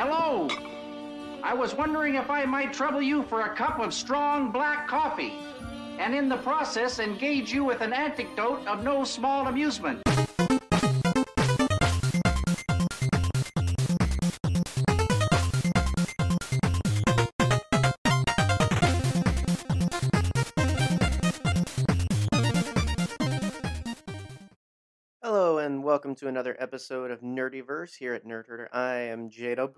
Hello. I was wondering if I might trouble you for a cup of strong black coffee, and in the process engage you with an anecdote of no small amusement. Hello and welcome to another episode of Nerdyverse here at Nerd Herder. I am Jadub,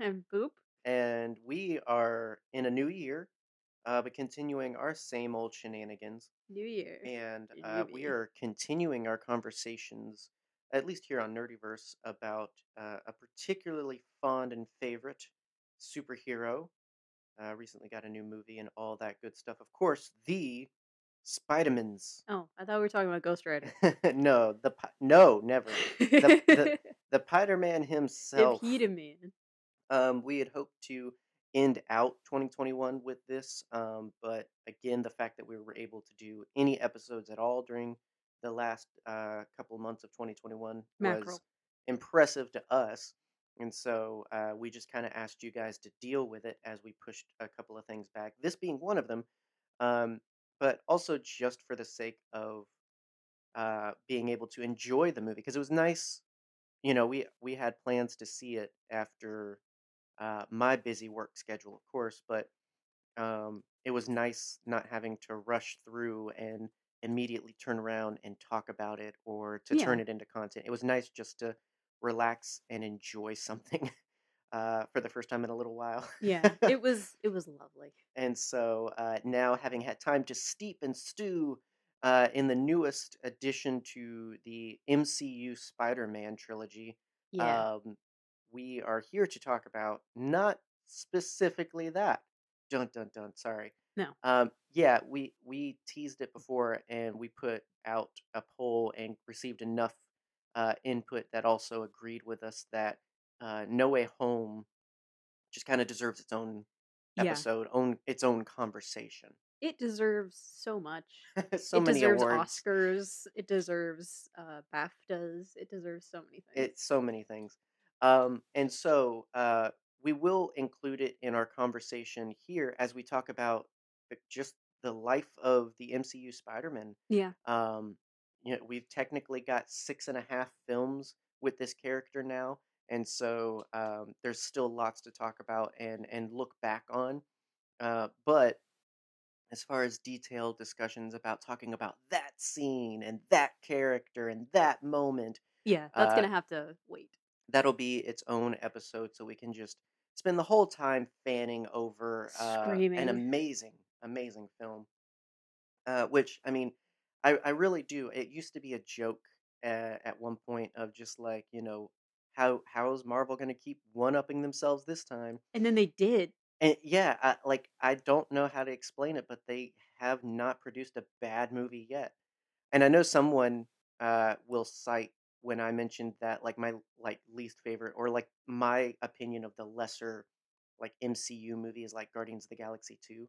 And boop. and we are in a new year, uh, but continuing our same old shenanigans. New Year. And uh, we are continuing our conversations, at least here on Nerdyverse, about uh, a particularly fond and favorite superhero. Uh, recently got a new movie and all that good stuff. Of course, the Spidermans. Oh, I thought we were talking about Ghost Rider. no, the pi- no, never. The, the, the Spider-Man the himself. Peterman. Um, we had hoped to end out 2021 with this, um, but again, the fact that we were able to do any episodes at all during the last uh, couple months of 2021 Mackerel. was impressive to us. And so uh, we just kind of asked you guys to deal with it as we pushed a couple of things back, this being one of them, um, but also just for the sake of uh, being able to enjoy the movie because it was nice. You know, we we had plans to see it after uh, my busy work schedule, of course, but um, it was nice not having to rush through and immediately turn around and talk about it or to Yeah. turn it into content. It was nice just to relax and enjoy something uh, for the first time in a little while. Yeah, it was it was lovely. And so uh, now, having had time to steep and stew uh, in the newest addition to the MCU Spider Man trilogy, Yeah. um, we are here to talk about not specifically that. Dun dun dun. Sorry. No. Um, yeah, we we teased it before, and we put out a poll and received enough uh, input that also agreed with us that uh, No Way Home just kind of deserves its own yeah. episode, own its own conversation. It deserves so much. so it many deserves awards. Oscars. It deserves uh BAFTAs. It deserves so many things. It's so many things. Um, and so uh, we will include it in our conversation here as we talk about just the life of the MCU Spider-Man. yeah. Um, you know, we've technically got six and a half films with this character now, and so um, there's still lots to talk about and and look back on. Uh, but as far as detailed discussions about talking about that scene and that character and that moment, Yeah. That's uh, gonna have to wait. That'll be its own episode so we can just spend the whole time fanning over uh, an amazing amazing film. Uh, which i mean I, I really do it used to be a joke uh, at one point of just like you know how how is marvel going to keep one upping themselves this time? And then they did. and yeah I, like i don't know how to explain it but they have not produced a bad movie yet. And i know someone uh, will cite when i mentioned that like my like least favorite or like my opinion of the lesser like mcu movie is like guardians of the galaxy 2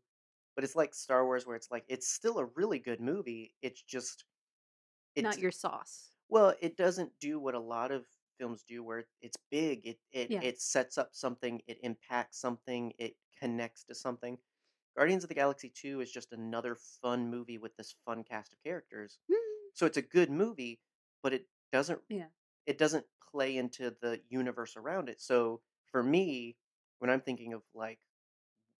but it's like star wars where it's like it's still a really good movie it's just it's Not your sauce. well, it doesn't do what a lot of films do, where it's big. It it Yeah. it sets up something. It impacts something. It connects to something. Guardians of the Galaxy Two is just another fun movie with this fun cast of characters. Mm. So it's a good movie, but it doesn't. Yeah. It doesn't play into the universe around it. So for me, when I'm thinking of like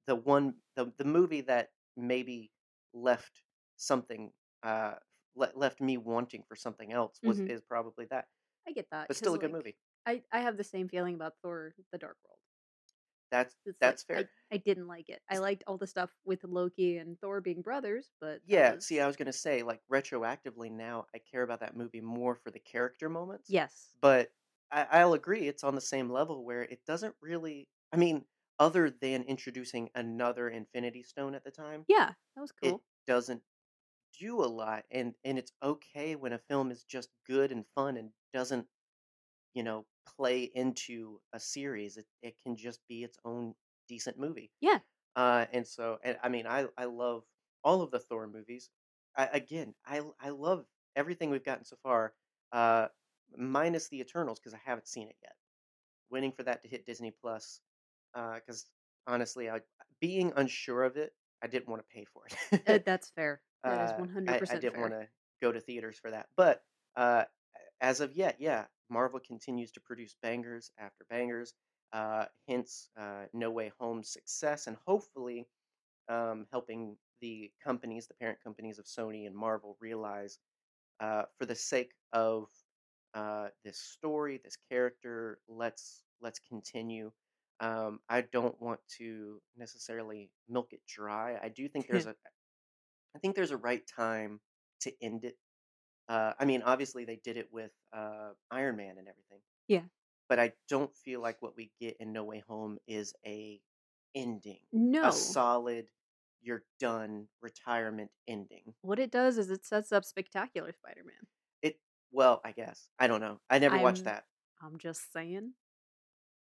the one the the movie that maybe left something uh le- left me wanting for something else was Mhm. is probably that I get that. but still a good like, movie I, I have the same feeling about Thor the Dark World. That's It's that's like, fair I, I didn't like it. I liked all the stuff with Loki and Thor being brothers, but yeah was- see i was gonna say like retroactively now i care about that movie more for the character moments yes, but I, i'll agree it's on the same level where it doesn't really i mean other than introducing another infinity stone at the time yeah, that was cool. it doesn't do a lot and and it's okay when a film is just good and fun and doesn't you know play into a series it, it can just be its own decent movie Yeah. uh and so and i mean i i love all of the thor movies I, again i i love everything we've gotten so far uh minus the eternals because i haven't seen it yet waiting for that to hit Disney Plus because honestly, I being unsure of it, I didn't want to pay for Uh, it. that's fair. That is uh, one I, I didn't want to go to theaters for that. But uh, as of yet, yeah, Marvel continues to produce bangers after bangers. Uh, hence, uh, No Way Home's success, and hopefully um, helping the companies, the parent companies of Sony and Marvel, realize uh, for the sake of uh, this story, this character, let's let's continue. Um, I don't want to necessarily milk it dry. I do think there's a I think there's a right time to end it. Uh, I mean, obviously they did it with uh, Iron Man and everything, Yeah. but I don't feel like what we get in No Way Home is a ending, a No. solid, you're done retirement ending. What it does is it sets up Spectacular Spider-Man. It well, I guess I don't know. I never watched I'm that. I'm just saying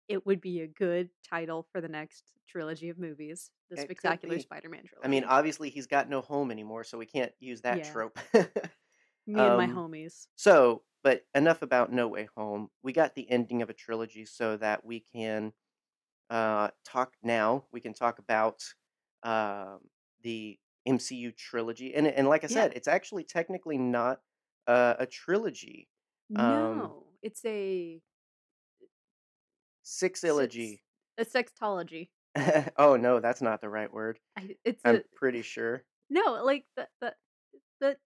it would be a good title for the next trilogy of movies, the It Spectacular. Spider-Man I mean, obviously he's got no home anymore, so we can't use that Yeah. trope. Me and my um, homies. So, but enough about No Way Home. We got the ending of a trilogy so that we can uh, talk now. We can talk about um, the MCU trilogy, and and like I Yeah. said, it's actually technically not uh, a trilogy. Um, No, it's a six a sextology. oh no, that's not the right word. I, it's I'm a pretty sure. no, like the the the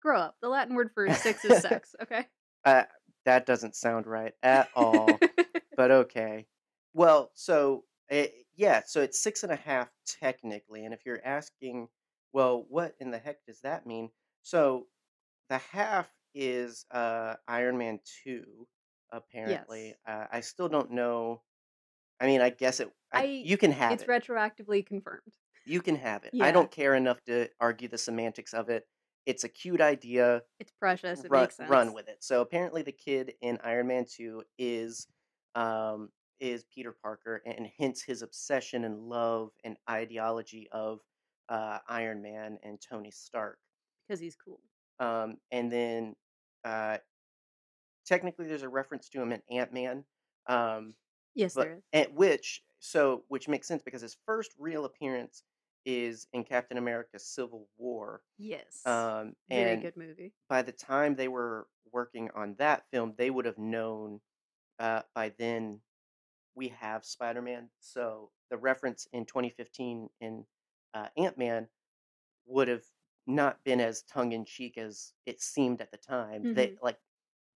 grow up. The Latin word for six is sex. Okay. Uh, that doesn't sound right at all. but okay. Well, so it, yeah, so it's six and a half technically, and if you're asking, well, what in the heck does that mean? So the half is uh, Iron Man two, apparently. yes, Uh, I still don't know. I mean, I guess it. I, I. you can have It's it. retroactively confirmed. You can have it. I don't care enough to argue the semantics of it. It's a cute idea. it's precious. It Run, makes run with it. So apparently, the kid in Iron Man Two is um, is Peter Parker, and hence his obsession and love and ideology of uh, Iron Man and Tony Stark. because he's cool. Um, and then uh, technically, there's a reference to him in Ant Man, um, Yes, but there is. at which so which makes sense because his first real appearance is in Captain America: Civil War. Yes, Um, very good movie. by the time they were working on that film, they would have known uh, by then we have Spider Man. So the reference in 2015 in uh, Ant Man would have not been as tongue in cheek as it seemed at the time. They hmm like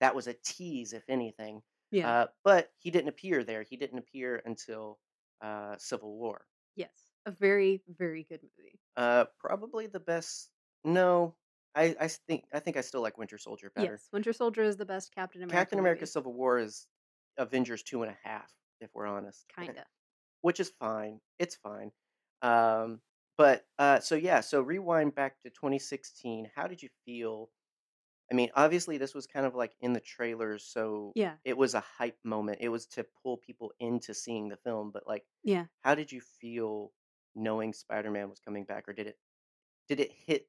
that was a tease, if anything. Yeah. Uh, but he didn't appear there. He didn't appear until uh, Civil War. Yes, a very very good movie. Uh, probably the best. No, I, I think I think I still like Winter Soldier better. Yes, Winter Soldier is the best Captain America Captain America: movie. Civil War is Avengers two and a half, if we're honest, Kinda. which is fine. It's fine. Um, but uh, so yeah, so rewind back to 2016. How did you feel? I mean, obviously this was kind of like in the trailers, so Yeah. it was a hype moment. It was to pull people into seeing the film. But like, Yeah. how did you feel knowing Spider-Man was coming back, or did it did it hit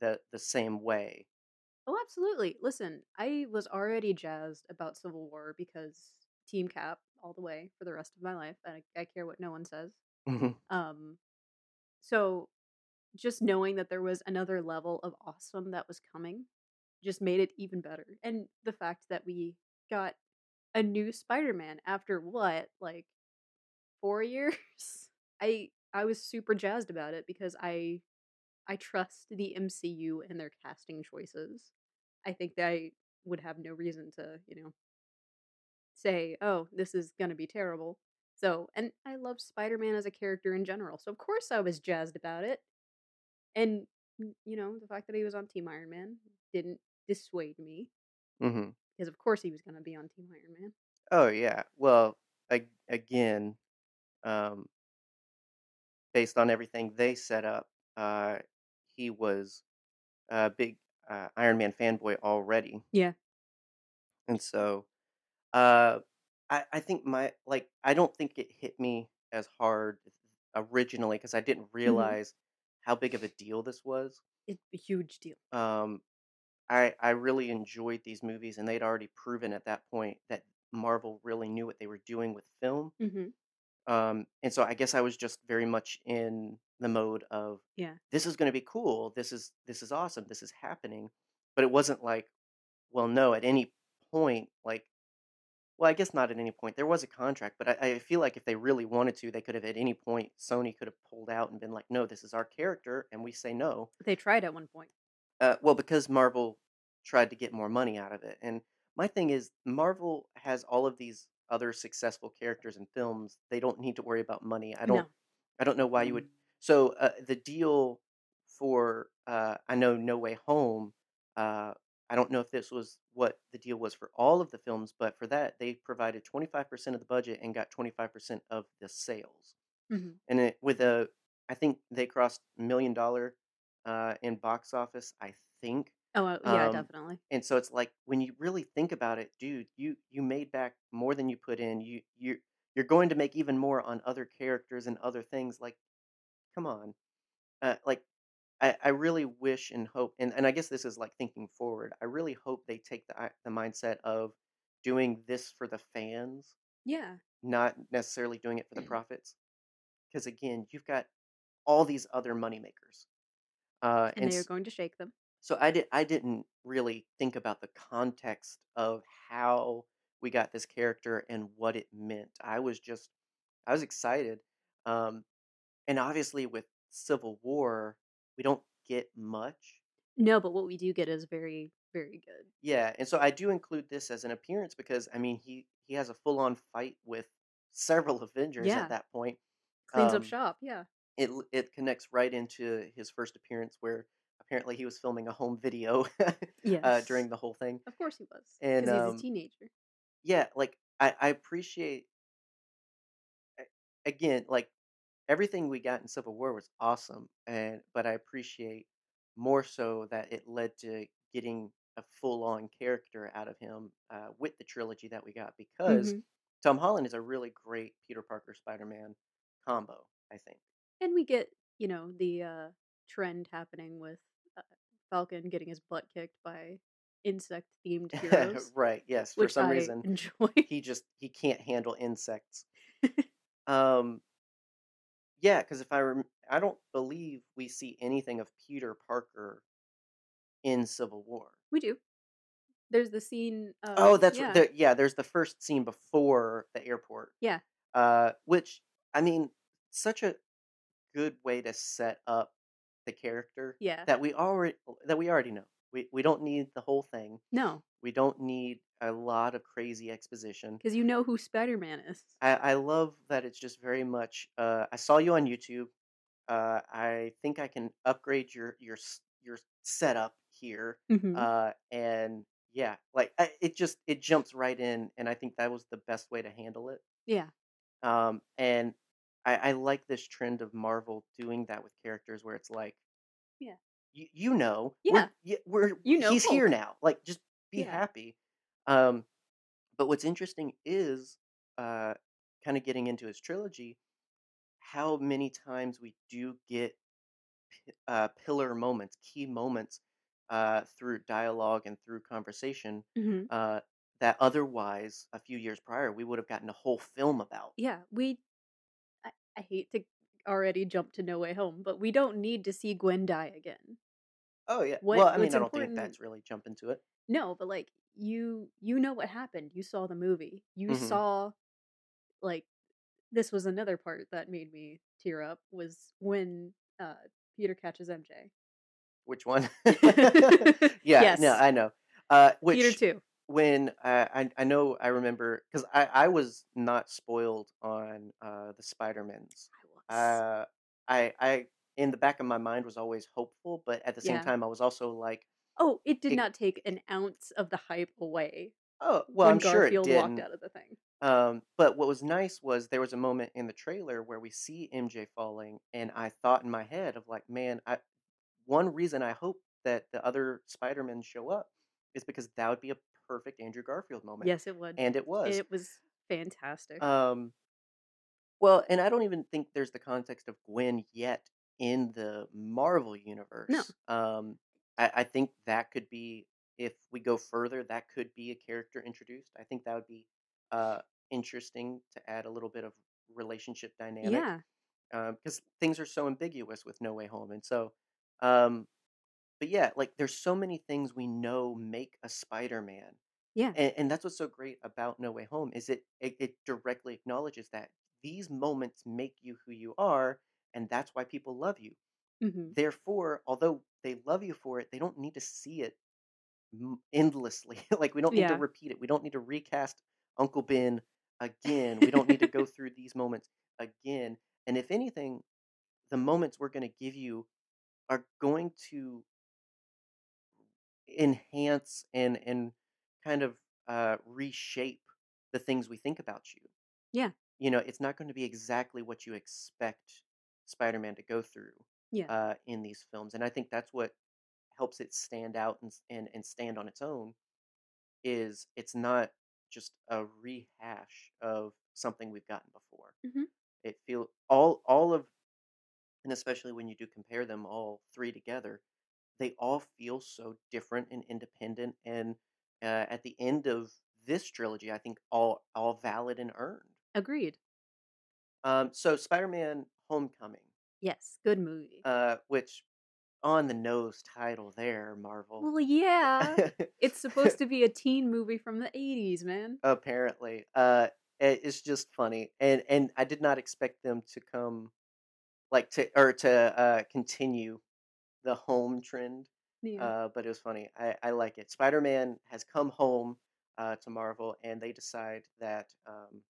the the same way? Oh, absolutely. Listen, I was already jazzed about Civil War because Team Cap all the way for the rest of my life. I, I care what no one says. Mhm. Um, so just knowing that there was another level of awesome that was coming just made it even better. And the fact that we got a new Spider-Man after what, like four years? I I was super jazzed about it because I I trust the MCU and their casting choices. I think that I would have no reason to, you know, say, "Oh, this is going to be terrible." So, and I love Spider-Man as a character in general. So, of course I was jazzed about it. And you know, the fact that he was on Team Iron Man didn't dissuade me Mhm. because of course he was going to be on Team Iron Man. Oh yeah. Well, ag- again, um, based on everything they set up, uh, he was a big uh, Iron Man fanboy already, Yeah. and so uh, I I think my like I don't think it hit me as hard originally because I didn't hmm realize how big of a deal this was. It's a huge deal. Um, I I really enjoyed these movies, and they'd already proven at that point that Marvel really knew what they were doing with film. hmm Um, and so I guess I was just very much in the mode of Yeah. this is going to be cool. This is this is awesome. This is happening. But it wasn't like, well, no, at any point, like, well, I guess not at any point. There was a contract, but I, I feel like if they really wanted to, they could have at any point. Sony could have pulled out and been like, no, this is our character, and we say no. They tried at one point. Uh, well, because Marvel tried to get more money out of it. And my thing is, Marvel has all of these other successful characters in films. They don't need to worry about money. I don't. No. I don't know why you would. So uh, the deal for uh, I know No Way Home. Uh, I don't know if this was what the deal was for all of the films, but for that they provided twenty five percent of the budget and got twenty five percent of the sales. hmm And it, with a, I think they crossed million dollar uh, in box office. I think Oh uh, yeah, um, definitely. and so it's like when you really think about it, dude, you you made back more than you put in. You you you're going to make even more on other characters and other things. Like, come on, uh, like I, I really wish and hope, and, and I guess this is like thinking forward. I really hope they take the the mindset of doing this for the fans, Yeah. not necessarily doing it for the profits. Because again, you've got all these other moneymakers, uh, And and they are going to shake them. So I did. I didn't really think about the context of how we got this character and what it meant. I was just, I was excited, um, and obviously with Civil War, we don't get much. No, but what we do get is very, very good. Yeah, and so I do include this as an appearance because I mean he he has a full on fight with several Avengers Yeah. at that point. Cleans up Um, shop. Yeah. it it connects right into his first appearance where apparently he was filming a home video uh, during the whole thing. Of course he was. And, Because he's um, a teenager. yeah like i i appreciate again like everything we got in civil war was awesome and but i appreciate more so that it led to getting a full-on character out of him uh, with the trilogy that we got because Mhm. tom holland is a really great peter parker spider-man combo i think And we get, you know, the uh, trend happening with uh, Falcon getting his butt kicked by insect themed heroes, right yes for some I reason enjoy. he just he can't handle insects um yeah because if i rem- i don't believe we see anything of peter parker in civil war we do. There's the scene. Of, oh that's yeah, there, yeah there's the first scene before the airport yeah, uh which i mean such a good way to set up the character yeah. that we already that we already know we we don't need the whole thing No, we don't need a lot of crazy exposition because you know who Spider Man is. I, I love that it's just very much. Uh, I saw you on YouTube. Uh, I think I can upgrade your your your setup here. Mhm. Uh, and yeah, like I, it just it jumps right in, and I think that was the best way to handle it. yeah, Um, and I, I like this trend of Marvel doing that with characters where it's like, Yeah. you, you know, Yeah. we're, we're You know he's here now. Like, just be Yeah. happy. Um, but what's interesting is, uh, kind of getting into his trilogy, how many times we do get uh, pillar moments, key moments, uh, through dialogue and through conversation, Mhm. uh, that otherwise a few years prior we would have gotten a whole film about. yeah. We. I, hate to already jump to No Way Home, but we don't need to see Gwen die again. Oh yeah. What- well, I mean, I don't think important- that's really jumping to it. No, but like you you know what happened. You saw the movie. You Mhm. saw like this was another part that made me tear up was when uh Peter catches MJ. Which one? yeah. Yes. No, I know. Uh, which Peter too. When uh, I I know I remember because I I was not spoiled on uh the Spider Mans. I was. Uh, I I in the back of my mind was always hopeful, but at the same Yeah. time I was also like, oh, it did it- not take an ounce of the hype away oh well, I'm sure it didn't. walked out of the thing. Um, but what was nice was there was a moment in the trailer where we see MJ falling, and I thought in my head of like, man, I one reason I hope that the other Spider-Men show up is because that would be a perfect Andrew Garfield moment. Yes, it would. And it was. It was fantastic. Um well, and I don't even think there's the context of Gwen yet in the Marvel universe. Um I, I think that could be if we go further, that could be a character introduced. I think that would be uh, interesting to add a little bit of relationship dynamic Yeah. because things are so ambiguous with No Way Home, and so, um, but yeah, like there's so many things we know make a Spider-Man, Yeah. and, and that's what's so great about No Way Home is it, it it directly acknowledges that these moments make you who you are, and that's why people love you. hmm Therefore, although they love you for it, they don't need to see it endlessly. like we don't need to repeat it. We don't need to recast Uncle Ben again. We don't need to go through these moments again. And if anything, the moments we're going to give you are going to enhance and and kind of uh, reshape the things we think about you. Yeah. You know, it's not going to be exactly what you expect Spider-Man to go through Yeah. uh, in these films, and I think that's what helps it stand out and, and and stand on its own. Is it's not just a rehash of something we've gotten before. hmm It feel all all of and especially when you do compare them all three together, they all feel so different and independent. And uh, at the end of this trilogy, I think all all valid and earned. Agreed. Um, so Spider-Man: Homecoming, Yes. Good movie. uh, which on the nose title there, Marvel. well, yeah. It's supposed to be a teen movie from the 80s, man. apparently, uh, it- it's just funny, and and I did not expect them to come like to or to uh, continue the home trend Yeah. uh, but it was funny. I, I like it. Spider Man has come home uh, to Marvel, and they decide that um,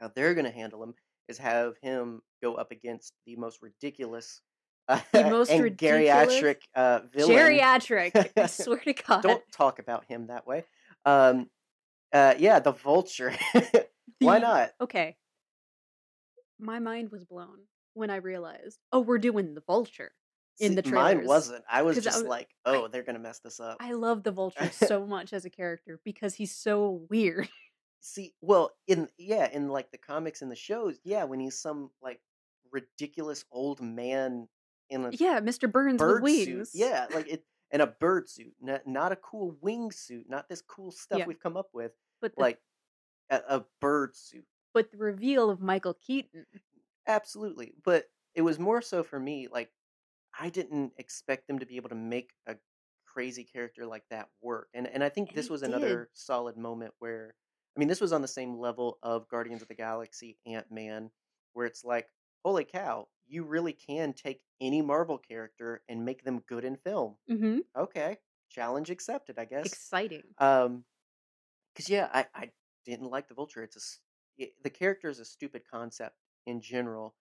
how they're going to handle him is have him go up against the most ridiculous uh, The most and ridiculous- geriatric uh, villain. Geriatric. I swear to God. Don't talk about him that way. Um, uh, yeah, the Vulture. Why not? Okay. My mind was blown when I realized, oh, we're doing the vulture. In See, the mine wasn't. I was 'Cause I just was- like, oh, they're going to mess this up. I love the vulture so much as a character because he's so weird. See, well, in yeah, in like the comics and the shows, yeah, when he's some like ridiculous old man in a yeah, Mr. Burns bird with suit, yeah, like it, in a bird suit, not, not a cool wing suit, not this cool stuff Yeah. we've come up with, But the, like a, a bird suit. but the reveal of Michael Keaton. Absolutely, but it was more so for me. Like I didn't expect them to be able to make a crazy character like that work, and and I think And this was did. another solid moment where I mean this was on the same level of Guardians of the Galaxy, Ant Man, where it's like, holy cow, you really can take any Marvel character and make them good in film. Mm-hmm. Okay, challenge accepted, I guess. Exciting. Um, because yeah, I I didn't like the Vulture. It's a it, the character is a stupid concept in general,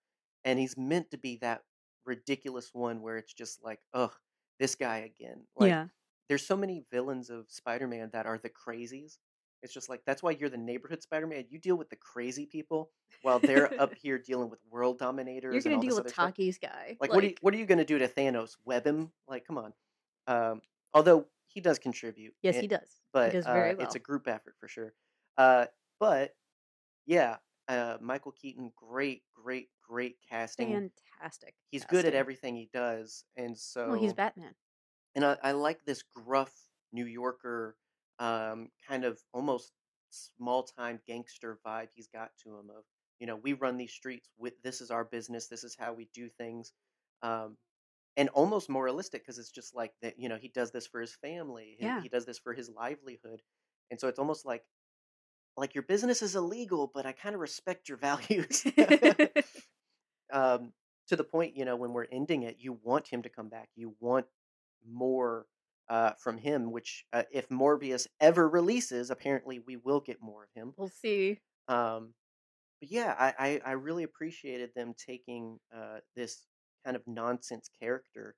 and he's meant to be that ridiculous one where it's just like, ugh, this guy again. Like, yeah. there's so many villains of Spider-Man that are the crazies. It's just like that's why you're the neighborhood Spider-Man. You deal with the crazy people while they're up here dealing with world dominators. You're and gonna deal with stuff. Taki's guy. Like, what are you, what are you gonna do to Thanos? Web him? Like, come on. Um, although he does contribute. Yes, and- he does. but he does very uh, well. it's a group effort for sure. Uh, but yeah, uh, Michael Keaton, great, great, great casting. Fantastic. He's good at everything he does, and so Well, he's Batman. and I, I like this gruff New Yorker, um, kind of almost small time gangster vibe he's got to him. Of you know, we run these streets. With this is our business. This is how we do things. Um, and almost moralistic because it's just like that. You know, he does this for his family. He, Yeah. he does this for his livelihood, and so it's almost like like your business is illegal, but I kind of respect your values. um, to the point, you know, when we're ending it, you want him to come back. You want more uh, from him. Which, uh, if Morbius ever releases, apparently we will get more of him. we'll see. Um, but yeah, I, I, I really appreciated them taking uh, this kind of nonsense character.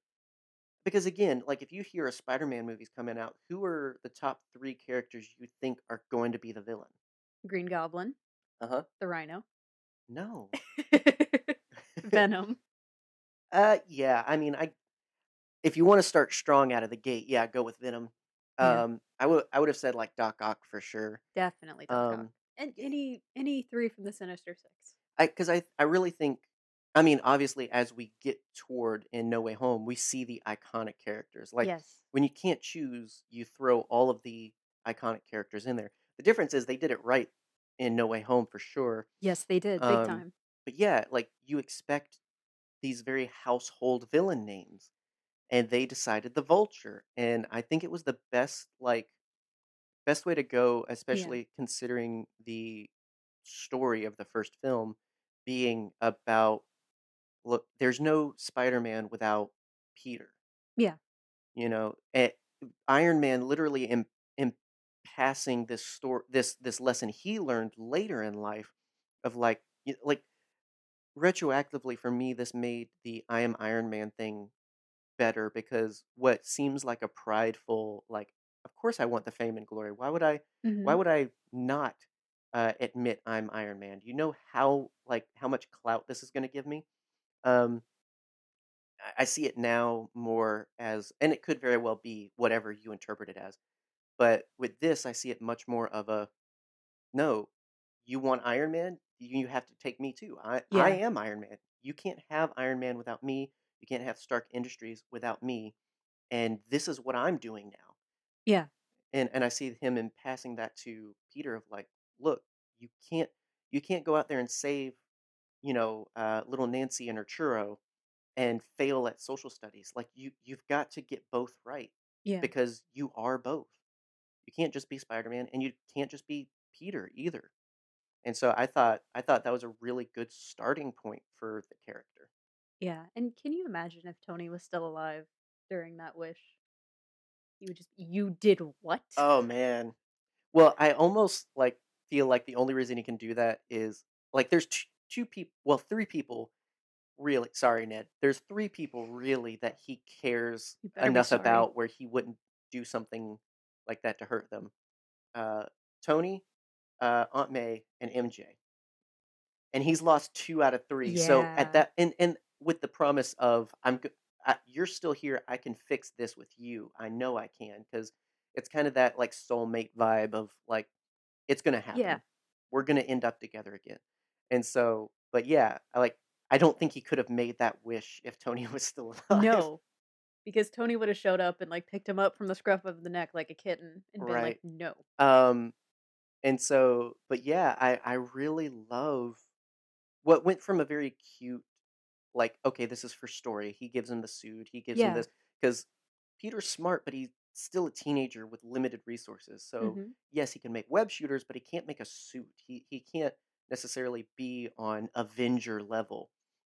Because again, like if you hear a Spider-Man movie's coming out, who are the top three characters you think are going to be the villain? Green Goblin, Uh huh. the Rhino, No. Venom. Uh, yeah. I mean, I if you want to start strong out of the gate, yeah, go with Venom. Yeah. Um, I would I would have said like Doc Ock for sure. Definitely Doc Ock. Um, And any any three from the Sinister Six. I because I I really think I mean obviously as we get toward in No Way Home we see the iconic characters like yes. when you can't choose you throw all of the iconic characters in there. The difference is they did it right in No Way Home for sure. Yes, they did, big Um, time. but yeah, like you expect these very household villain names, and they decided the Vulture, and I think it was the best like best way to go, Yeah. especially considering the story of the first film being about look, there's no Spider-Man without Peter. Yeah. You know, eh, Iron Man literally passing this story this this lesson he learned later in life of like like retroactively for me this made the I am Iron Man thing better because what seems like a prideful like of course I want the fame and glory. Why would I why Mhm. would I not uh, admit I'm Iron Man? Do you know how like how much clout this is going to give me? Um I see it now more as and it could very well be whatever you interpret it as. But with this I see it much more of a no, you want Iron Man? You have to take me too. I I am Iron Man. You can't have Iron Man without me. You can't have Stark Industries without me. And this is what I'm doing now. Yeah. And and I see him in passing that to Peter of like, look, you can't you can't go out there and save, you know, uh, little Nancy and her churro and fail at social studies. Like you you've got to get both right Yeah. because you are both. You can't just be Spider-Man and you can't just be Peter either. And so I thought I thought that was a really good starting point for the character. Yeah. And can you imagine if Tony was still alive during that wish? You would just you did what? Oh man. Well, I almost like feel like the only reason he can do that is like there's two, two people, well, three people really. Sorry, Ned. There's three people really that he cares You better be enough about where he wouldn't do something like that to hurt them. Uh, Tony, uh, Aunt May, and MJ. And he's lost two out of three. So at that, and and with the promise of I'm, I, you're still here. I can fix this with you. I know I can because it's kind of that like soulmate vibe of like it's gonna happen. Yeah. We're gonna end up together again. And so, but yeah, I like. I don't think he could have made that wish if Tony was still alive. No. Because Tony would have showed up and like picked him up from the scruff of the neck like a kitten and been Right. like, no. Um, and so, but yeah, I I really love what went from a very cute, like, okay, this is for story. He gives him the suit. He gives him this because Peter's smart, but he's still a teenager with limited resources. So Mhm. yes, he can make web shooters, but he can't make a suit. He he can't necessarily be on Avenger level.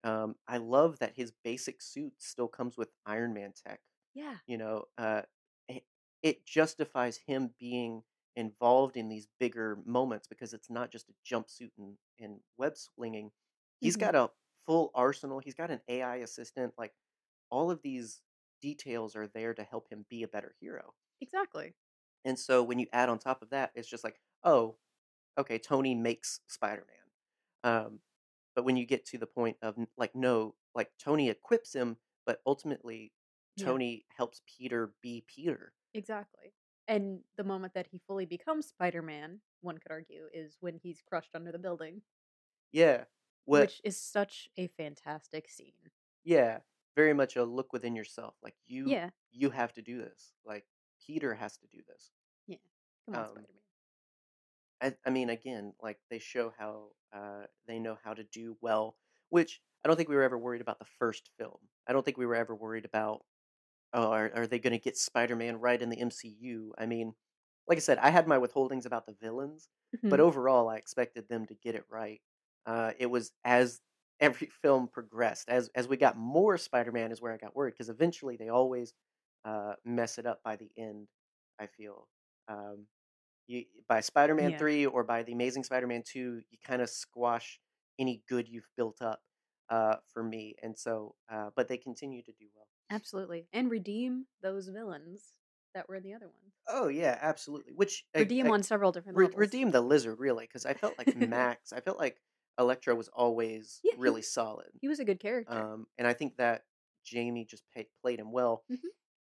Um, I love that his basic suit still comes with Iron Man tech Yeah. you know uh it, it justifies him being involved in these bigger moments because it's not just a jumpsuit and, and web slinging He's Mhm. got a full arsenal he's got an ai assistant like all of these details are there to help him be a better hero Exactly. and so when you add on top of that it's just like oh okay tony makes spider-man um but when you get to the point of like no like tony equips him but ultimately Yeah. Tony helps Peter be Peter. Exactly. And the moment that he fully becomes Spider Man, one could argue, is when he's crushed under the building, Yeah. What which is such a fantastic scene. yeah, very much a look within yourself. Like you Yeah. you have to do this. Like Peter has to do this. Yeah. Come on, Um, Spider Man. I, I mean again, like they show how uh they know how to do well, which I don't think we were ever worried about the first film. I don't think we were ever worried about oh, are, are they going to get Spider-Man right in the MCU? I mean, like I said, I had my withholdings about the villains, but Mhm. overall I expected them to get it right. Uh, it was as every film progressed, as as we got more Spider-Man, is where I got worried because eventually they always uh, mess it up by the end. I feel um, you, by Spider-Man Yeah. three or by the Amazing Spider-Man two, you kind of squash any good you've built up uh, for me, and so uh, but they continue to do well. Absolutely. And redeem those villains that were in the other ones. Oh yeah, absolutely. Which Redeem I- on several different re- levels. redeem the lizard really because I felt like Max. I felt like Electro was always Yeah, he- really solid. He was a good character. Um, and I think that Jamie just pay, played him well. Mhm.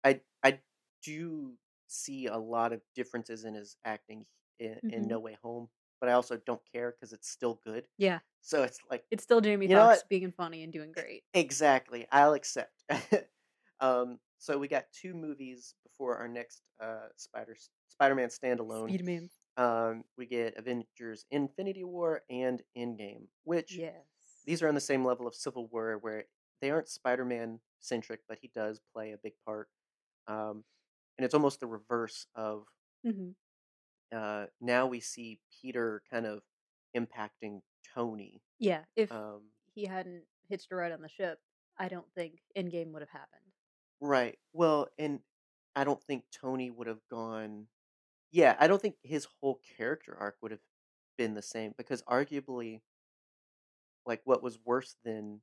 I I do see a lot of differences in his acting in, in Mhm. No Way Home, but I also don't care because it's still good. yeah. So it's like It's still Jamie Foxx being funny and doing great. exactly, I'll accept. um, so we got two movies before our next uh, Spider Spider-Man standalone. Speedman. Um, we get Avengers Infinity War and Endgame, which Yes. these are on the same level of Civil War, where they aren't Spider-Man centric, but he does play a big part. Um, and it's almost the reverse of hmm uh, now we see Peter kind of impacting Tony. Yeah. If Um, he hadn't hitched a ride on the ship, I don't think Endgame would have happened. right. Well, and I don't think Tony would have gone. Yeah, I don't think his whole character arc would have been the same because arguably, like, what was worse than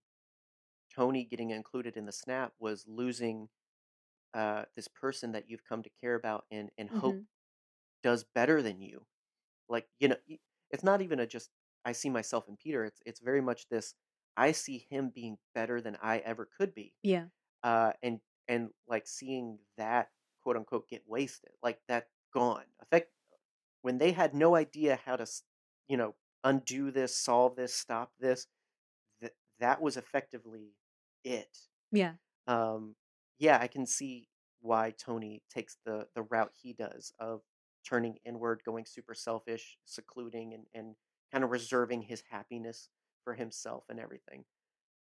Tony getting included in the snap was losing uh, this person that you've come to care about and and hope hmm does better than you. Like you know, it's not even a just I see myself in Peter. It's it's very much this I see him being better than I ever could be, Yeah. uh, and and like seeing that quote unquote get wasted, like that gone. Effect when they had no idea how to, you know, undo this, solve this, stop this. That that was effectively it. Yeah. Um, yeah, I can see why Tony takes the the route he does of turning inward, going super selfish, secluding, and and kind of reserving his happiness for himself and everything.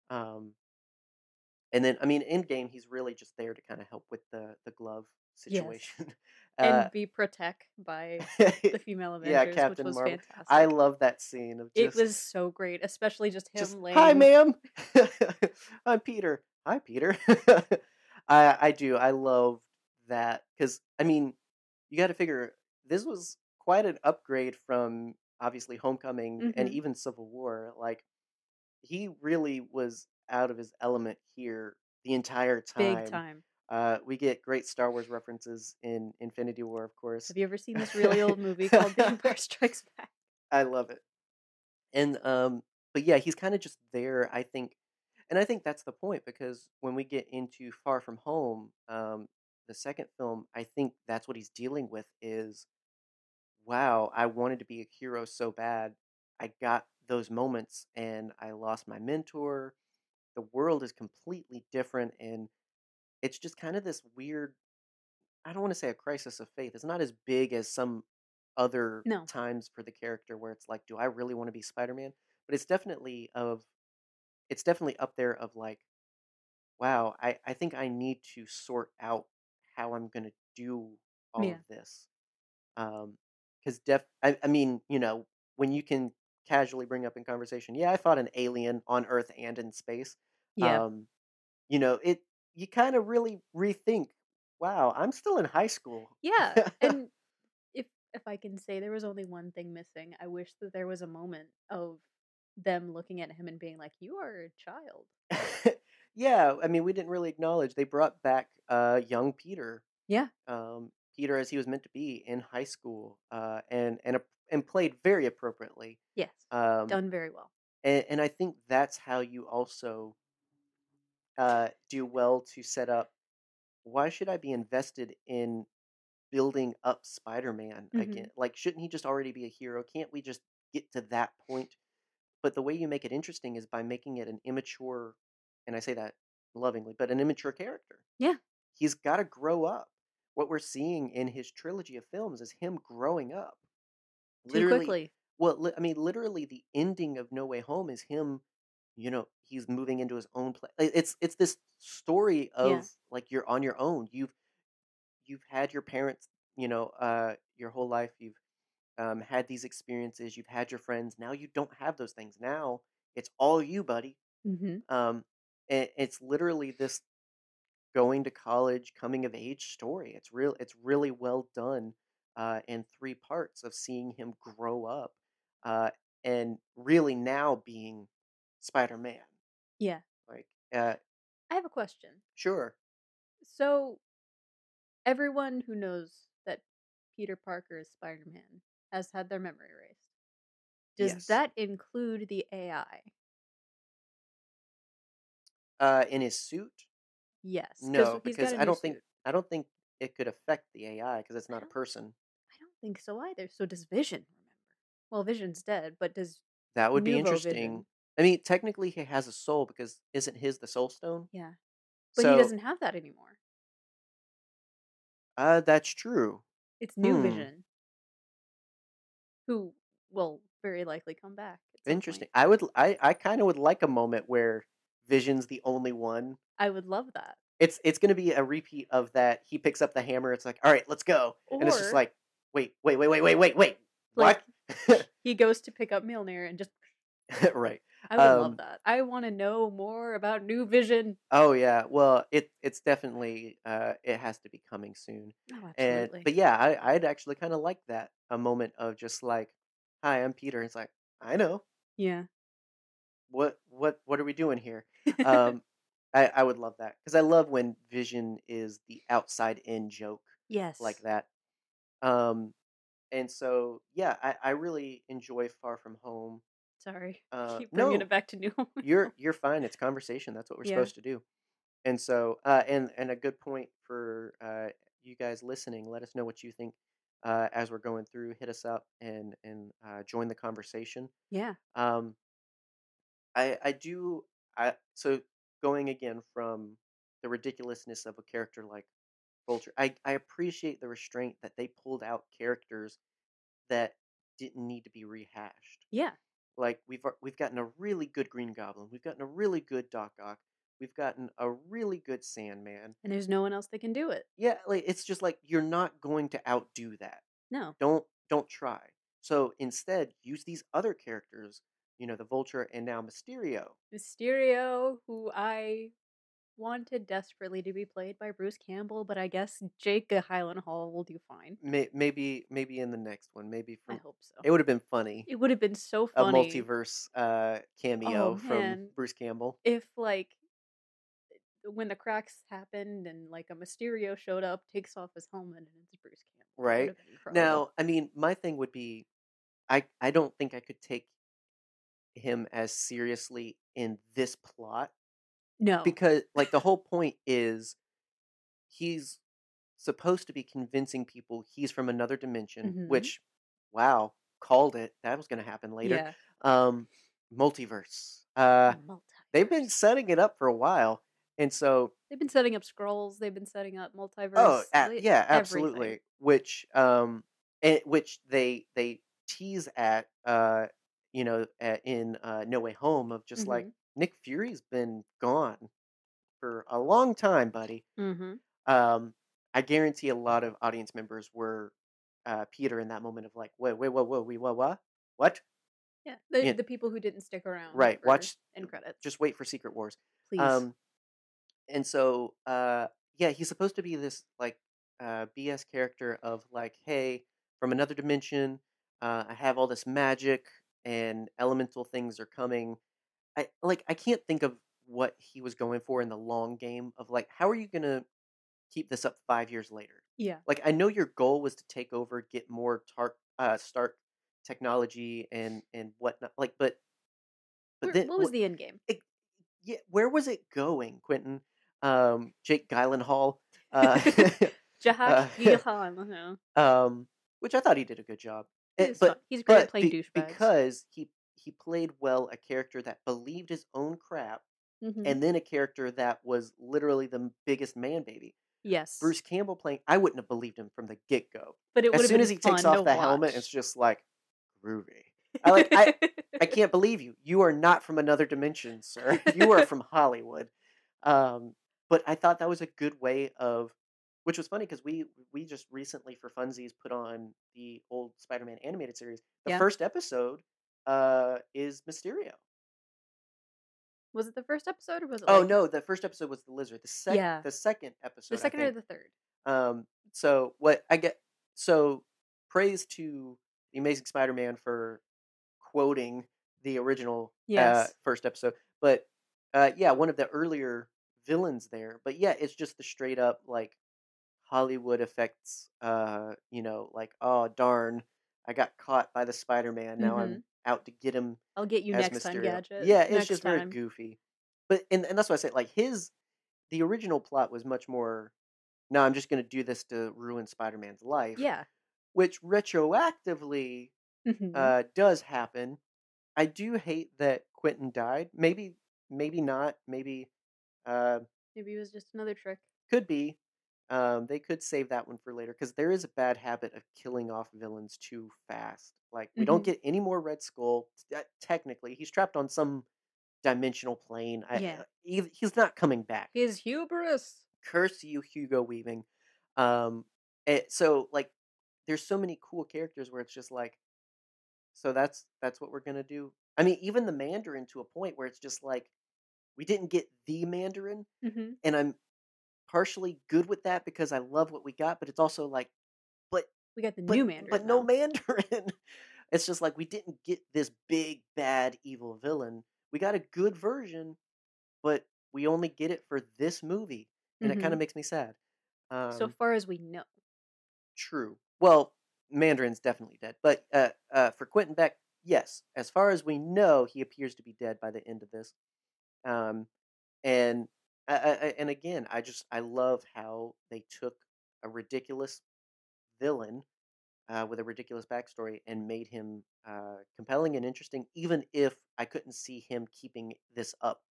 Um, and then, I mean, Endgame, he's really just there to kind of help with the the glove Yes. situation. And Uh, be protect by the female yeah, Avengers, which Captain was Marvel. I love that scene of just, It was so great, especially just him just laying. hi, ma'am. I'm Peter. Hi, Peter. I I do. I love that because I mean, you got to figure this was quite an upgrade from obviously Homecoming and hmm even Civil War. Like he really was out of his element here the entire time. Big time. time. Uh, we get great Star Wars references in Infinity War, of course. Have you ever seen this really old movie called The Empire Strikes Back? I love it. And um but yeah, he's kind of just there, I think. And I think that's the point because when we get into Far From Home, um the second film, I think that's what he's dealing with is wow, I wanted to be a hero so bad. I got those moments and I lost my mentor. The world is completely different and it's just kind of this weird I don't want to say a crisis of faith. It's not as big as some other No. times for the character where it's like, do I really want to be Spider-Man? But it's definitely of it's definitely up there of like, wow, I, I think I need to sort out how I'm gonna do all Yeah. of this. Um because def I, I mean, you know, when you can casually bring up in conversation, yeah, I fought an alien on Earth and in space. Yeah. Um, you know, it you kind of really rethink, wow, I'm still in high school. Yeah. And if if I can say there was only one thing missing, I wish that there was a moment of them looking at him and being like, "You are a child." yeah, I mean, we didn't really acknowledge they brought back uh, young Peter, Yeah. um, Peter as he was meant to be in high school, uh, and and and played very appropriately. Yes. Um, Done very well. and, and I think that's how you also uh, do well to set up. Why should I be invested in building up Spider-Man hmm again? Like, shouldn't he just already be a hero? Can't we just get to that point? But the way you make it interesting is by making it an immature, and I say that lovingly, but an immature character. Yeah. He's got to grow up. What we're seeing in his trilogy of films is him growing up. Too Literally, quickly. well, li- I mean, literally, the ending of No Way Home is him. You know, he's moving into his own place. It's it's this story Yeah. of like you're on your own. You've you've had your parents. You know, uh, your whole life. You've um, had these experiences. You've had your friends. Now you don't have those things. Now it's all you, buddy. hmm Um, and it's literally this going to college, coming of age story. It's real. It's really well done uh, in three parts of seeing him grow up, uh, and really now being Spider Man. Yeah. Like, uh, I have a question. sure, So, everyone who knows that Peter Parker is Spider Man has had their memory erased. Does yes. that include the AI? Uh, in his suit, Yes, no, because I don't think. I don't think it could affect the AI because it's not a person. I don't think so either. So does Vision remember? Well, Vision's dead, but does That would be interesting. Vision? I mean, technically, he has a soul because isn't his the Soul Stone? Yeah, but he doesn't have that anymore. uh, that's true. It's new Hmm. Vision. Who will very likely come back Interesting. point. I would. I. I kind of would like a moment where Vision's the only one. I would love that. It's. It's going to be a repeat of that. He picks up the hammer. It's like, all right, let's go. and it's just like, wait, wait, wait, wait, wait, wait, wait. Like- what? He goes to pick up Mjolnir and just right. I would Um, love that. I want to know more about New Vision. Oh yeah. Well, it. It's definitely. Uh. It has to be coming soon. Oh, And absolutely. but yeah, I. I'd actually kind of like that. A moment of just like, hi, I'm Peter. It's like, I know. yeah. What. What. What are we doing here? um, I, I would love that because I love when Vision is the outside in joke yes. like that. Um, and so yeah, I, I really enjoy Far From Home. Sorry. Uh, Keep bringing no, it back to New Home. you're you're fine. It's conversation. That's what we're Yeah. supposed to do. And so, uh, and and a good point for uh, you guys listening. Let us know what you think uh, as we're going through. Hit us up and and uh, join the conversation. Yeah. Um, I I do I so going again from the ridiculousness of a character like Vulture. I I appreciate the restraint that they pulled out characters that didn't need to be rehashed. Yeah. Like we've we've gotten a really good Green Goblin. We've gotten a really good Doc Ock. We've gotten a really good Sandman. And there's no one else that can do it. Yeah, like it's just like you're not going to outdo that No. don't don't try so instead use these other characters you know the vulture and now mysterio Mysterio, who I wanted desperately to be played by Bruce Campbell, but I guess Jake Gyllenhaal will do fine. May, maybe maybe in the next one maybe from. I hope so. it would have been funny It would have been so funny. a multiverse uh cameo Oh, from bruce campbell if like when the cracks happened and like a Mysterio showed up, takes off his helmet, and it's Bruce Campbell. Right. have been incredible. now i mean my thing would be i i don't think i could take him as seriously in this plot no, because like the whole point is he's supposed to be convincing people he's from another dimension Mhm. which wow called it that was going to happen later yeah, um multiverse uh they've been setting it up for a while and so They've been setting up Skrulls. They've been setting up multiverse. oh a- yeah everything. absolutely which um and which they they tease at uh you know at, in uh no way home of just like Mhm. Nick fury's been gone for a long time buddy Mhm. um, I guarantee a lot of audience members were uh, Peter in that moment of like, wait, wait, whoa, whoa, we what, what, what? Yeah, the, Yeah. the people who didn't stick around. Right, watch- end credits. Just wait for Secret Wars. please. Um, and so, uh, yeah, he's supposed to be this like uh, BS character of like, hey, from another dimension, uh, I have all this magic and elemental things are coming. I like, I can't think of what he was going for in the long game of like, how are you gonna keep this up five years later? yeah, like I know your goal was to take over, get more tar- uh, Stark technology and and whatnot. Like, but but Where- then what was wh- the end game? yeah, where was it going, Quentin? Um, Jake Gyllenhaal, uh, Jahak uh, Gyllenhaal. um, which I thought he did a good job. Eh, He's but he's great at but playing be- douchebags. because he he played well a character that believed his own crap, Mhm. and then a character that was literally the biggest man baby. yes, Bruce Campbell playing, I wouldn't have believed him from the get go. but it would as have soon been as he takes off the helmet, it's just like groovy. I like I I can't believe you. You are not from another dimension, sir. You are from Hollywood. Um, but I thought that was a good way of, which was funny because we we just recently for funsies put on the old Spider-Man animated series. The Yeah. first episode uh is Mysterio. was it the first episode or was it? Oh like no, the first episode was the lizard. The second Yeah. the second episode. the second or the third? Um, so what I get, so praise to the Amazing Spider-Man for quoting the original uh, Yes. first episode, but uh, yeah, one of the earlier villains there. But yeah, it's just the straight up like Hollywood effects. Uh, you know, like oh darn, I got caught by the Spider-Man. Now I'm out to get him I'll get you next time, gadget. Yeah, it's just time. very goofy. But and, and that's why I say like his the original plot was much more no, I'm just gonna do this to ruin Spider-Man's life. Yeah. Which retroactively Mhm. uh does happen. I do hate that Quentin died. Maybe maybe not. Maybe uh Maybe it was just another trick. could be. Um, they could save that one for later because there is a bad habit of killing off villains too fast. Like we don't Mhm. get any more Red Skull. t- uh, technically, he's trapped on some dimensional plane. I, Yeah. uh, he, he's not coming back. His hubris. Curse you, Hugo Weaving. Um, it, so like, there's so many cool characters where it's just like, so that's that's what we're gonna do. I mean, even the Mandarin to a point where it's just like, we didn't get the Mandarin, hmm and I'm partially good with that because I love what we got, but it's also like, but We got the but new Mandarin. but no. Mandarin. it's just like we didn't get this big bad evil villain. We got a good version, but we only get it for this movie, and it kind of makes me sad. so Um, far as we know. true. Well, Mandarin's definitely dead, but uh, uh, for Quentin Beck, yes. As far as we know, he appears to be dead by the end of this. Um, and I, I, and again, I just I love how they took a ridiculous villain uh, with a ridiculous backstory and made him uh, compelling and interesting, even if I couldn't see him keeping this up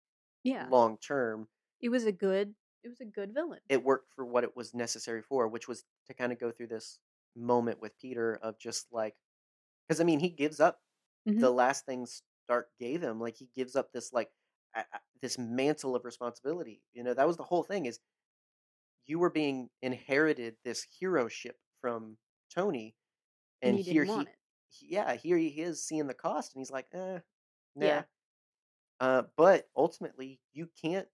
Yeah. long term. It was a good. It was a good villain. It worked for what it was necessary for, which was to kind of go through this moment with Peter of just like, because I mean, he gives up Mhm. the last thing Stark gave him. Like he gives up this like this mantle of responsibility. You know, that was the whole thing. Is you were being inherited this hero ship from Tony, and and he here he, he- yeah, here he is seeing the cost, and he's like, eh, nah. Yeah. Uh, but ultimately, you can't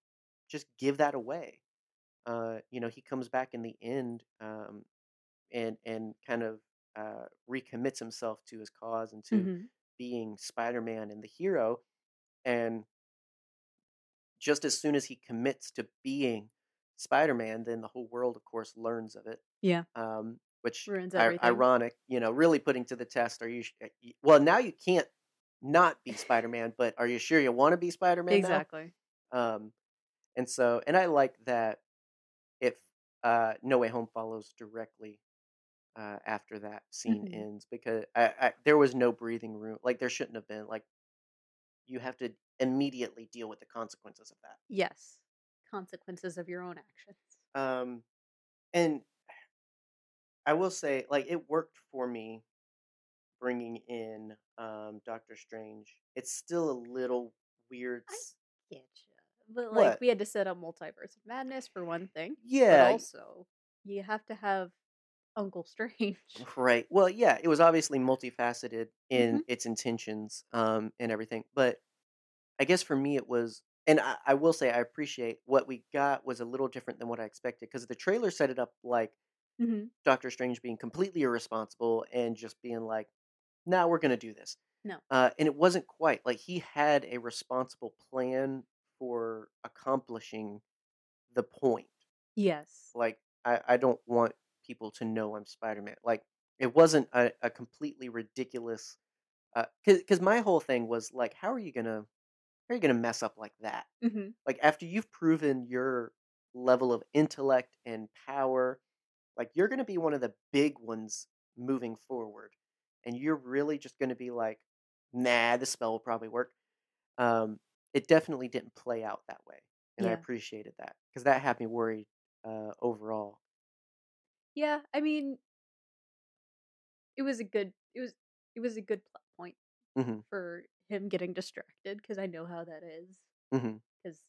just give that away. Uh, you know, he comes back in the end, um, and and kind of uh, recommits himself to his cause and to hmm being Spider-Man and the hero. And just as soon as he commits to being Spider-Man, then the whole world, of course, learns of it. Yeah. Um, which Ruins everything. ironic, you know, really putting to the test. Are you sh- uh, well now? You can't not be Spider-Man, but are you sure you want to be Spider-Man now? Exactly. Um, and so, and I like that if uh, No Way Home follows directly uh, after that scene Mhm. ends because I, I, there was no breathing room. Like there shouldn't have been. Like you have to immediately deal with the consequences of that. Yes. Consequences of your own actions. Um, and I will say, like it worked for me bringing in um, Doctor Strange. It's still a little weird. I s- Getcha. But like What? we had to set up multiverse of madness for one thing. But Yeah, also you have to have Uncle Strange. Right. Well, yeah, it was obviously multifaceted in Mhm. its intentions um, and everything. But I guess for me, it was, and I, I will say, I appreciate what we got was a little different than what I expected because the trailer set it up like hmm Doctor Strange being completely irresponsible and just being like, "Nah, we're gonna do this." No. Uh, and it wasn't quite like he had a responsible plan for accomplishing the point Yes. like I, I don't want people to know I'm Spider-Man. Like it wasn't a, a completely ridiculous because because my whole thing was like, how are you gonna are you gonna mess up like that? hmm Like after you've proven your level of intellect and power, like you're gonna be one of the big ones moving forward, and you're really just gonna be like, nah, this spell will probably work. Um, it definitely didn't play out that way, and I appreciated that because that had me worried uh, overall. Yeah. I mean, it was a good. It was. It was a good plot point hmm for him getting distracted because I know how that is. Because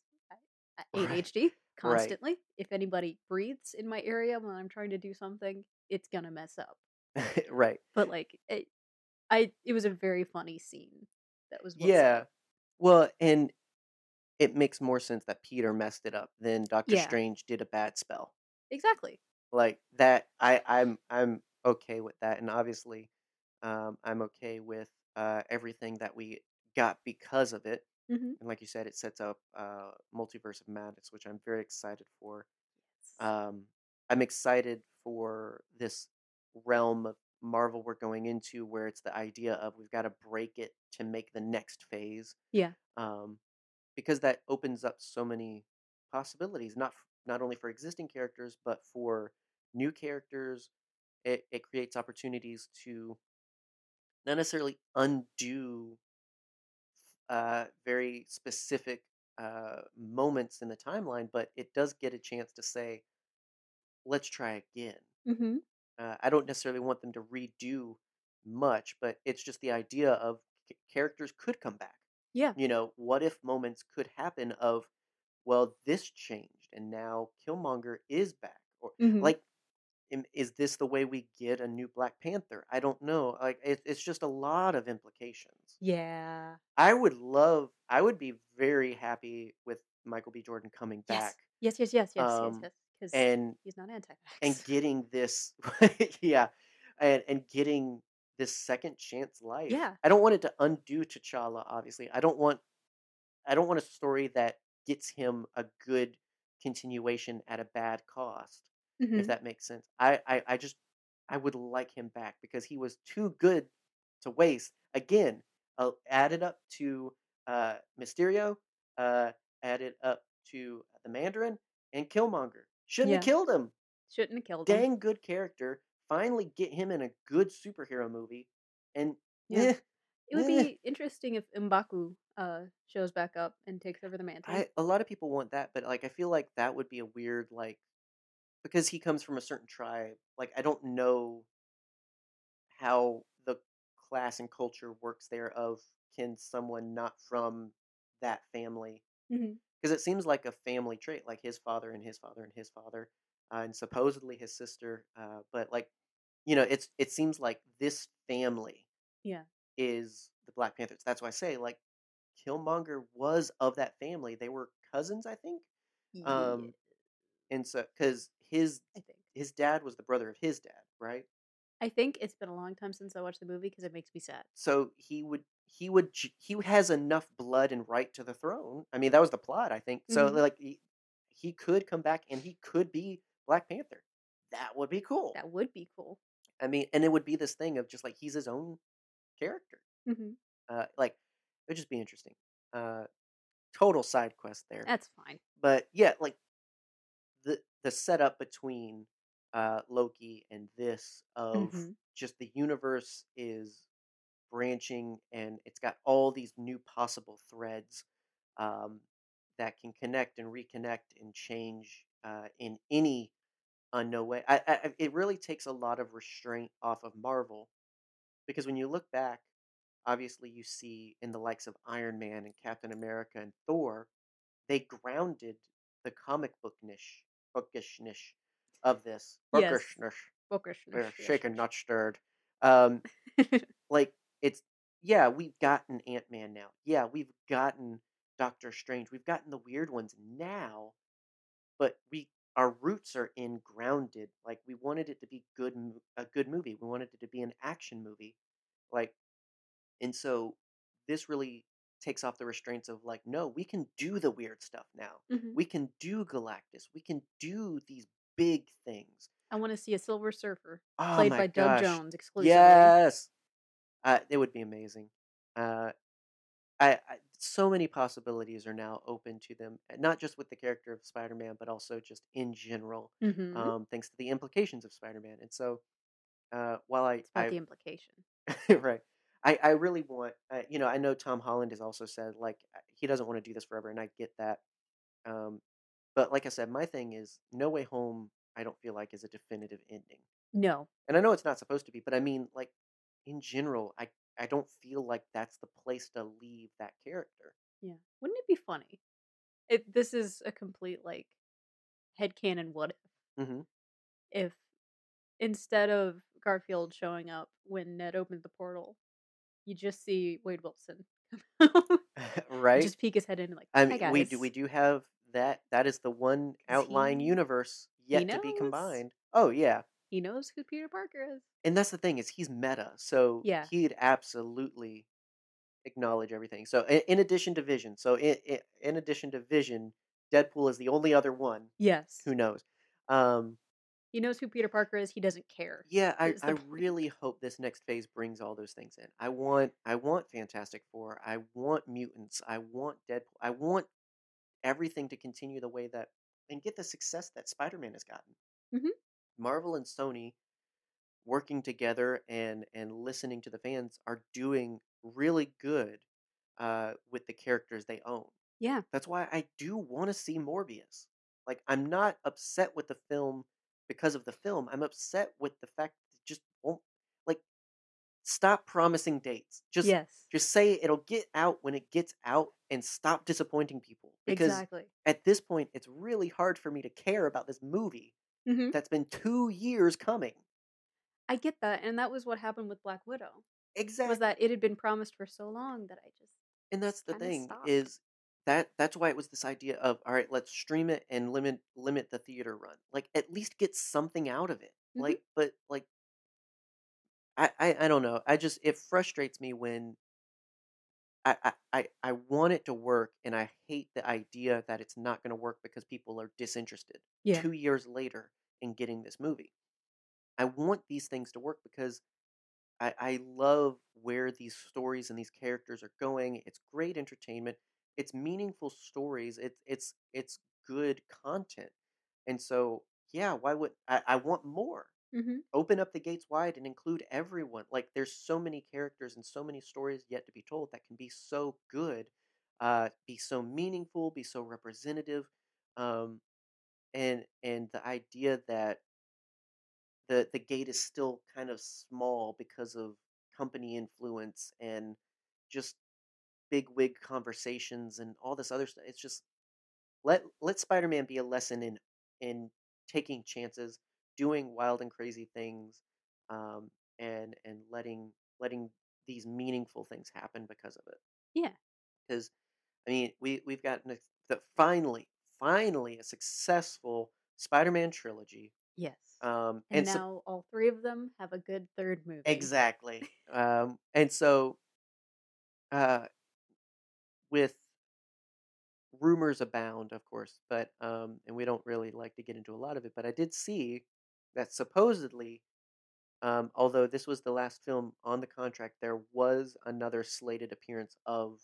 Right. ADHD constantly. If anybody breathes in my area when I'm trying to do something, it's gonna mess up. right. But like, it, I it was a very funny scene. That was Yeah. Well, and it makes more sense that Peter messed it up than Doctor Yeah. Strange did a bad spell. Exactly. Like that, I, I'm I'm okay with that, and obviously, um, I'm okay with uh, everything that we got because of it. hmm And like you said, it sets up uh, multiverse of madness, which I'm very excited for. Yes. Um, I'm excited for this realm of Marvel we're going into, where it's the idea of we've got to break it to make the next phase. Yeah. um, because that opens up so many possibilities, not f- not only for existing characters but for new characters. It it creates opportunities to not necessarily undo uh, very specific uh, moments in the timeline, but it does get a chance to say, let's try again. Mm-hmm. Uh, I don't necessarily want them to redo much, but it's just the idea of c- characters could come back. Yeah. You know, what if moments could happen of, well, this changed and now Killmonger is back, or Mhm. like, is this the way we get a new Black Panther? I don't know. Like, it, it's just a lot of implications. Yeah. I would love, I would be very happy with Michael B. Jordan coming Yes. back Yes. Yes. Yes. Yes. Yes. Um, Yes. Because and he's not anti-vax. and getting this yeah and and getting this second chance life Yeah. i don't want it to undo t'challa obviously i don't want i don't want a story that gets him a good continuation at a bad cost Mhm. if that makes sense I, I i just i would like him back because he was too good to waste again uh, added up to uh mysterio uh added up to the mandarin and killmonger shouldn't have killed him Shouldn't have killed him. dang good character. Finally, get him in a good superhero movie, and Yeah. eh, It would eh, be interesting if Mbaku uh shows back up and takes over the mantle. I a lot of people want that, but like I feel like that would be a weird like because he comes from a certain tribe. Like I don't know how the class and culture works there. Of can someone not from that family because it seems like a family trait, like his father and his father and his father, uh, and supposedly his sister. Uh, but like, you know, it's it seems like this family Yeah. is the Black Panthers. That's why I say like Killmonger was of that family. They were cousins, I think. Um, and so because his I think. his dad was the brother of his dad, right? I think it's been a long time since I watched the movie because it makes me sad. So he would he would he has enough blood and right to the throne. I mean, that was the plot, I think. So Mhm. like he, he could come back and he could be Black Panther. That would be cool. That would be cool. I mean, and it would be this thing of just like he's his own character. hmm Uh, like it would just be interesting. Uh, total side quest there, That's fine. but yeah, like the setup between uh Loki and this of Mhm. just the universe is branching and it's got all these new possible threads um, that can connect and reconnect and change uh, in any unknown way. I, I- it really takes a lot of restraint off of Marvel because when you look back, obviously you see in the likes of Iron Man and Captain America and Thor, they grounded the comic book niche, bookishness of this. Yes. Bookishness. Bookish. Yeah, shaken, not stirred. Um, like it's yeah, we've gotten Ant Man now. Yeah, we've gotten Doctor Strange. We've gotten the weird ones now, but we our roots are in grounded. Like we wanted it to be good, a good movie. We wanted it to be an action movie, like, and so this really takes off the restraints of like, no, we can do the weird stuff now. Mhm. We can do Galactus. We can do these big things. I want to see a Silver Surfer Oh played by Doug. Jones exclusively. Yes, uh, it would be amazing. Uh, I, I so many possibilities are now open to them, uh, not just with the character of Spider-Man, but also just in general, hmm um, thanks to the implications of Spider-Man. And so, uh, while I, it's about I the implication. right, I, I really want, uh, you know, I know Tom Holland has also said like uh, he doesn't want to do this forever, and I get that. Um, but like I said, my thing is No Way Home. I don't feel like is a definitive ending. No. And I know it's not supposed to be, but I mean, like in general, I I don't feel like that's the place to leave that character. Yeah. Wouldn't it be funny? It this is a complete like headcanon what if hmm if instead of Garfield showing up when Ned opened the portal, you just see Wade Wilson right? just peek his head in and like, I "Hi, mean, we do we do have that. That is the one outlying he- universe yet to be combined. Oh yeah, He knows who Peter Parker is. and that's the thing is he's meta, so Yeah. he'd absolutely acknowledge everything. So in, in addition to Vision, so in, in in addition to Vision, Deadpool is the only other one Yes. who knows. Um, He knows who Peter Parker is. He doesn't care. Yeah, I, I really hope this next phase brings all those things in. I want I want Fantastic Four. I want mutants. I want Deadpool. I want everything to continue the way that and get the success that Spider-Man has gotten. Mhm. Marvel and Sony working together and and listening to the fans are doing really good uh, with the characters they own. Yeah. That's why I do want to see Morbius. Like I'm not upset with the film because of the film. I'm upset with the fact that it just won't like stop promising dates. Just yes. just say it'll get out when it gets out and stop disappointing people because exactly. at this point it's really hard for me to care about this movie hmm that's been 2 years coming. I get that, and that was what happened with Black Widow. Exactly. Was that it had been promised for so long that I just And that's the thing stopped. is that that's why it was this idea of all right, let's stream it and limit limit the theater run. Like at least get something out of it. Mhm. Like but like I, I I don't know. I just it frustrates me when I, I I want it to work and I hate the idea that it's not going to work because people are disinterested yeah. 2 years later in getting this movie. I want these things to work because I, I love where these stories and these characters are going. It's great entertainment. It's meaningful stories. It's it's it's good content. And so yeah, why would I, I want more? hmm Open up the gates wide and include everyone. Like there's so many characters and so many stories yet to be told that can be so good, uh, be so meaningful, be so representative. Um, and and the idea that the the gate is still kind of small because of company influence and just big wig conversations and all this other stuff. It's just let let Spider-Man be a lesson in in taking chances, doing wild and crazy things, um, and and letting letting these meaningful things happen because of it. Yeah. Because I mean, we we've gotten the finally finally a successful Spider-Man trilogy. Yes. Um, and so- now all three of them have a good third movie. Exactly. um, and so, uh, with rumors abound, of course, but um, and we don't really like to get into a lot of it. But I did see that supposedly, um, although this was the last film on the contract, there was another slated appearance of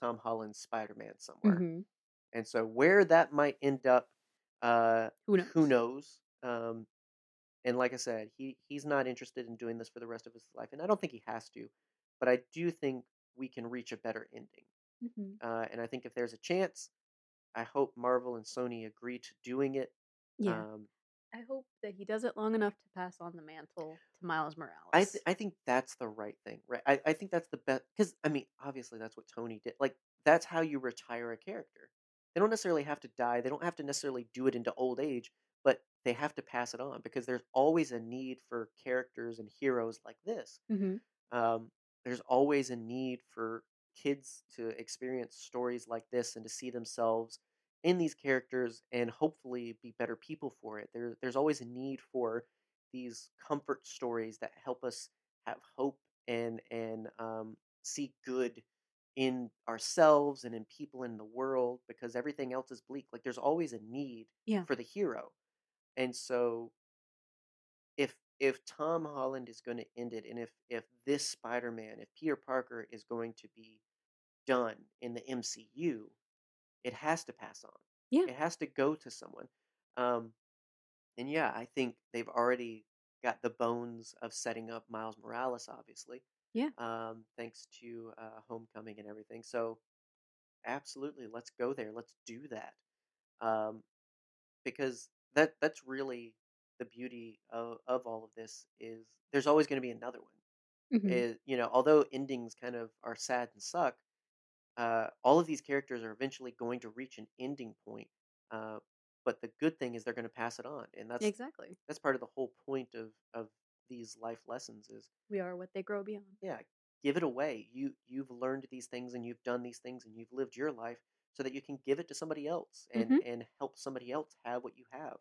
Tom Holland's Spider-Man somewhere. Mhm. And so, where that might end up, uh, Who knows? who knows? Um, and like I said, he he's not interested in doing this for the rest of his life, and I don't think he has to. But I do think we can reach a better ending. Hmm Uh, and I think if there's a chance, I hope Marvel and Sony agree to doing it. Yeah. Um, I hope that he does it long enough to pass on the mantle to Miles Morales. I th- I think that's the right thing, right? I, I think that's the best because I mean, obviously that's what Tony did. Like that's how you retire a character. They don't necessarily have to die. They don't have to necessarily do it into old age, but they have to pass it on because there's always a need for characters and heroes like this. hmm um, there's always a need for kids to experience stories like this and to see themselves in these characters and hopefully be better people for it. There, there's always a need for these comfort stories that help us have hope and and um, see good in ourselves and in people in the world because everything else is bleak. Like there's always a need Yeah. for the hero, and so if if Tom Holland is going to end it, and if if this Spider Man, if Peter Parker is going to be done in the MCU, it has to pass on. Yeah. It has to go to someone. Um, and yeah, I think they've already got the bones of setting up Miles Morales, obviously. Yeah. Um, thanks to uh, Homecoming and everything. So, absolutely, let's go there. Let's do that. Um, because that that's really the beauty of, of all of this is there's always going to be another one Mhm. is you know although endings kind of are sad and suck uh, all of these characters are eventually going to reach an ending point uh, but the good thing is they're going to pass it on and that's Exactly. that's part of the whole point of of these life lessons is We are what they grow beyond. yeah give it away you you've learned these things and you've done these things and you've lived your life so that you can give it to somebody else and Mhm. and help somebody else have what you have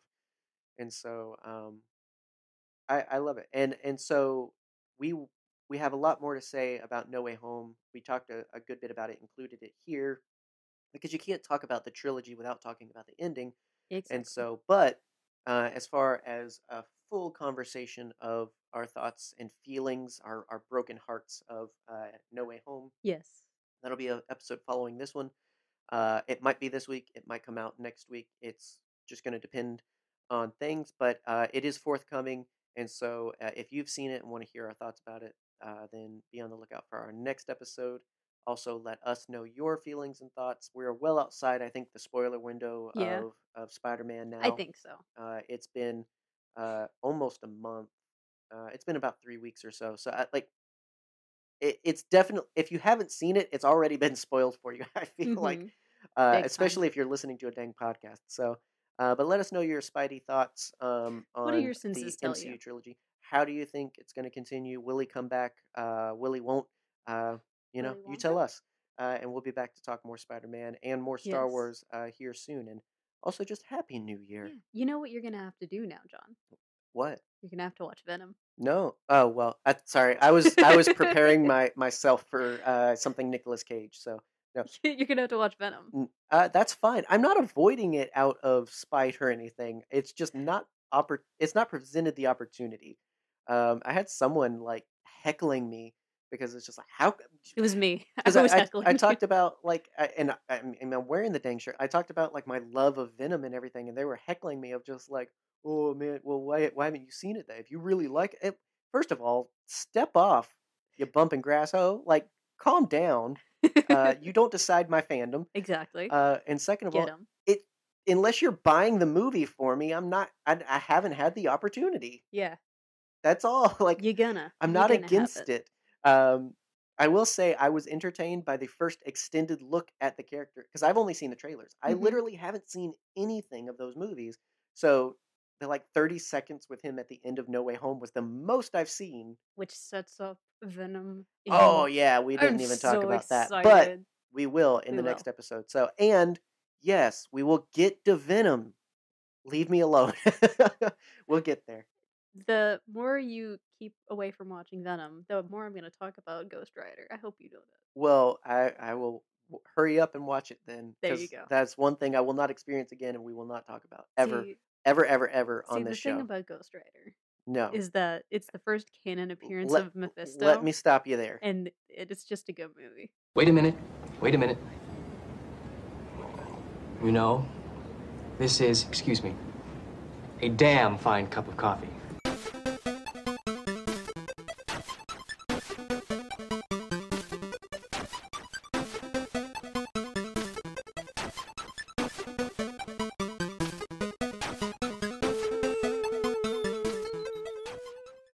and so um i i love it and and so we we have a lot more to say about no way home we talked a, a good bit about it included it here because you can't talk about the trilogy without talking about the ending Exactly. and so, but uh, as far as a full conversation of our thoughts and feelings, our, our broken hearts of uh, No Way Home, yes. that'll be an episode following this one. Uh, it might be this week, it might come out next week. It's just going to depend on things, but uh, it is forthcoming. And so, uh, if you've seen it and want to hear our thoughts about it, uh, then be on the lookout for our next episode. Also, let us know your feelings and thoughts. We're well outside, I think, the spoiler window Yeah. of, of Spider Man now. I think so. Uh, it's been uh, almost a month. Uh, it's been about three weeks or so. So I, like, it, it's definitely if you haven't seen it, it's already been spoiled for you. I feel like, Mhm. uh, Big time. especially if you're listening to a dang podcast. So, uh, but let us know your Spidey thoughts um, What do on your the senses tell MCU you? trilogy. How do you think it's going to continue? Will he come back? Uh, will he won't? Uh, you know, you tell us, uh, and we'll be back to talk more Spider-Man and more Star Yes. Wars uh, here soon. And also, just Happy New Year. Yeah. You know what you're gonna have to do now, John? What? You're gonna have to watch Venom. No. Oh well. I, sorry. I was I was preparing my myself for uh, something Nicolas Cage. So no. you're gonna have to watch Venom. Uh, that's fine. I'm not avoiding it out of spite or anything. It's just not oppor- It's not presented the opportunity. Um, I had someone like heckling me because it's just like how It was me. I was I, I, heckling I you. talked about like I, and I, I'm, and I'm wearing the dang shirt. I talked about like my love of Venom and everything, and they were heckling me of just like, oh man, well why why haven't you seen it? Then if you really like it, first of all, step off, you bumping grass hoe. Like calm down. Uh, you don't decide my fandom. exactly. Uh, and second of Get all, him. it unless you're buying the movie for me, I'm not. I, I haven't had the opportunity. Yeah. That's all. Like you're gonna. I'm not gonna against it. Um, I will say I was entertained by the first extended look at the character because I've only seen the trailers. I Mhm. literally haven't seen anything of those movies. So the like 30 seconds with him at the end of No Way Home was the most I've seen. Which sets up Venom. Oh yeah, we didn't I'm even talk so about that, but we will in We the will. next episode. So and yes, we will get to Venom. Leave me alone. we'll get there. The more you keep away from watching Venom, the more I'm going to talk about Ghost Rider. I hope you know that. Well, I I will hurry up and watch it then. There you 'cause go. That's one thing I will not experience again, and we will not talk about ever, See, ever, ever, ever see on the this thing show. about Ghost Rider no, is that it's the first canon appearance let of Mephisto, let me stop you there. and it is just a good movie. Wait a minute. Wait a minute. You know, this is, excuse me, a damn fine cup of coffee.